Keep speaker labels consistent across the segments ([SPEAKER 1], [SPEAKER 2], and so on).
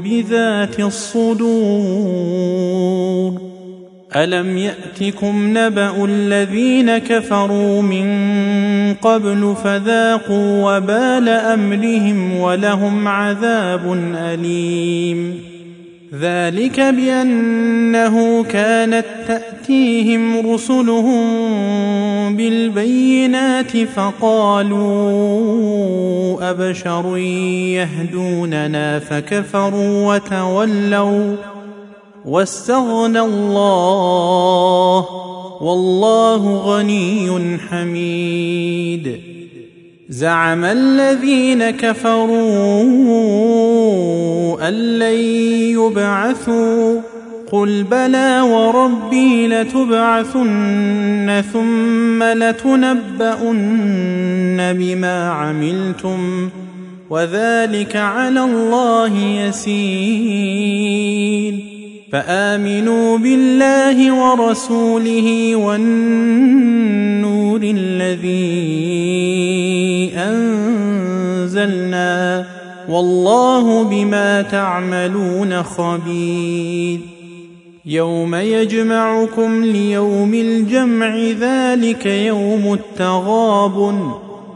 [SPEAKER 1] بذات الصدور. ألم يأتكم نبأ الذين كفروا من قبل فذاقوا وبال أمرهم ولهم عذاب أليم. ذلك بأنه كانت تأتيهم رسلهم بالبينات فقالوا أبشر يهدوننا فكفروا وتولوا واستغنى الله والله غني حميد زعم الذين كفروا أن لن يبعثوا. قل بلى وربي لتبعثن ثم لتنبؤن بما عملتم وذلك على الله يسير. فآمنوا بالله ورسوله والنور الذي أنزلنا والله بما تعملون خبير. يوم يجمعكم ليوم الجمع ذلك يوم التغابن.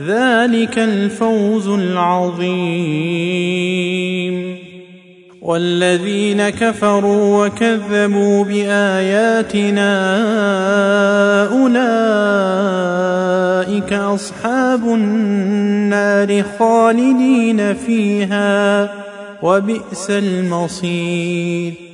[SPEAKER 1] ذلك الفوز العظيم. والذين كفروا وكذبوا بآياتنا أولئك أصحاب النار خالدين فيها وبئس المصير.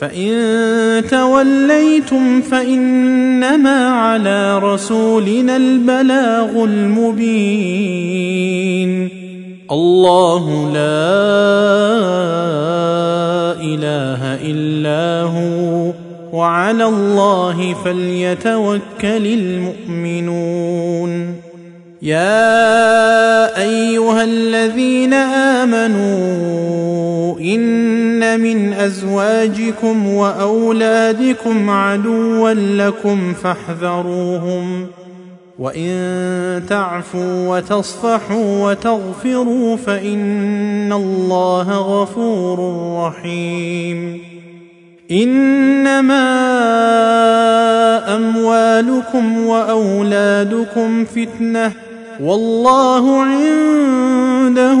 [SPEAKER 1] فإن توليتم فإنما على رسولنا البلاغ المبين. الله لا إله إلا هو وعلى الله فليتوكل المؤمنون. يا أيها الذين آمنوا إن من أزواجكم وأولادكم عدوا لكم فاحذروهم وإن تعفوا وتصفحوا وتغفروا فإن الله غفور رحيم. إنما أموالكم وأولادكم فتنة والله عنده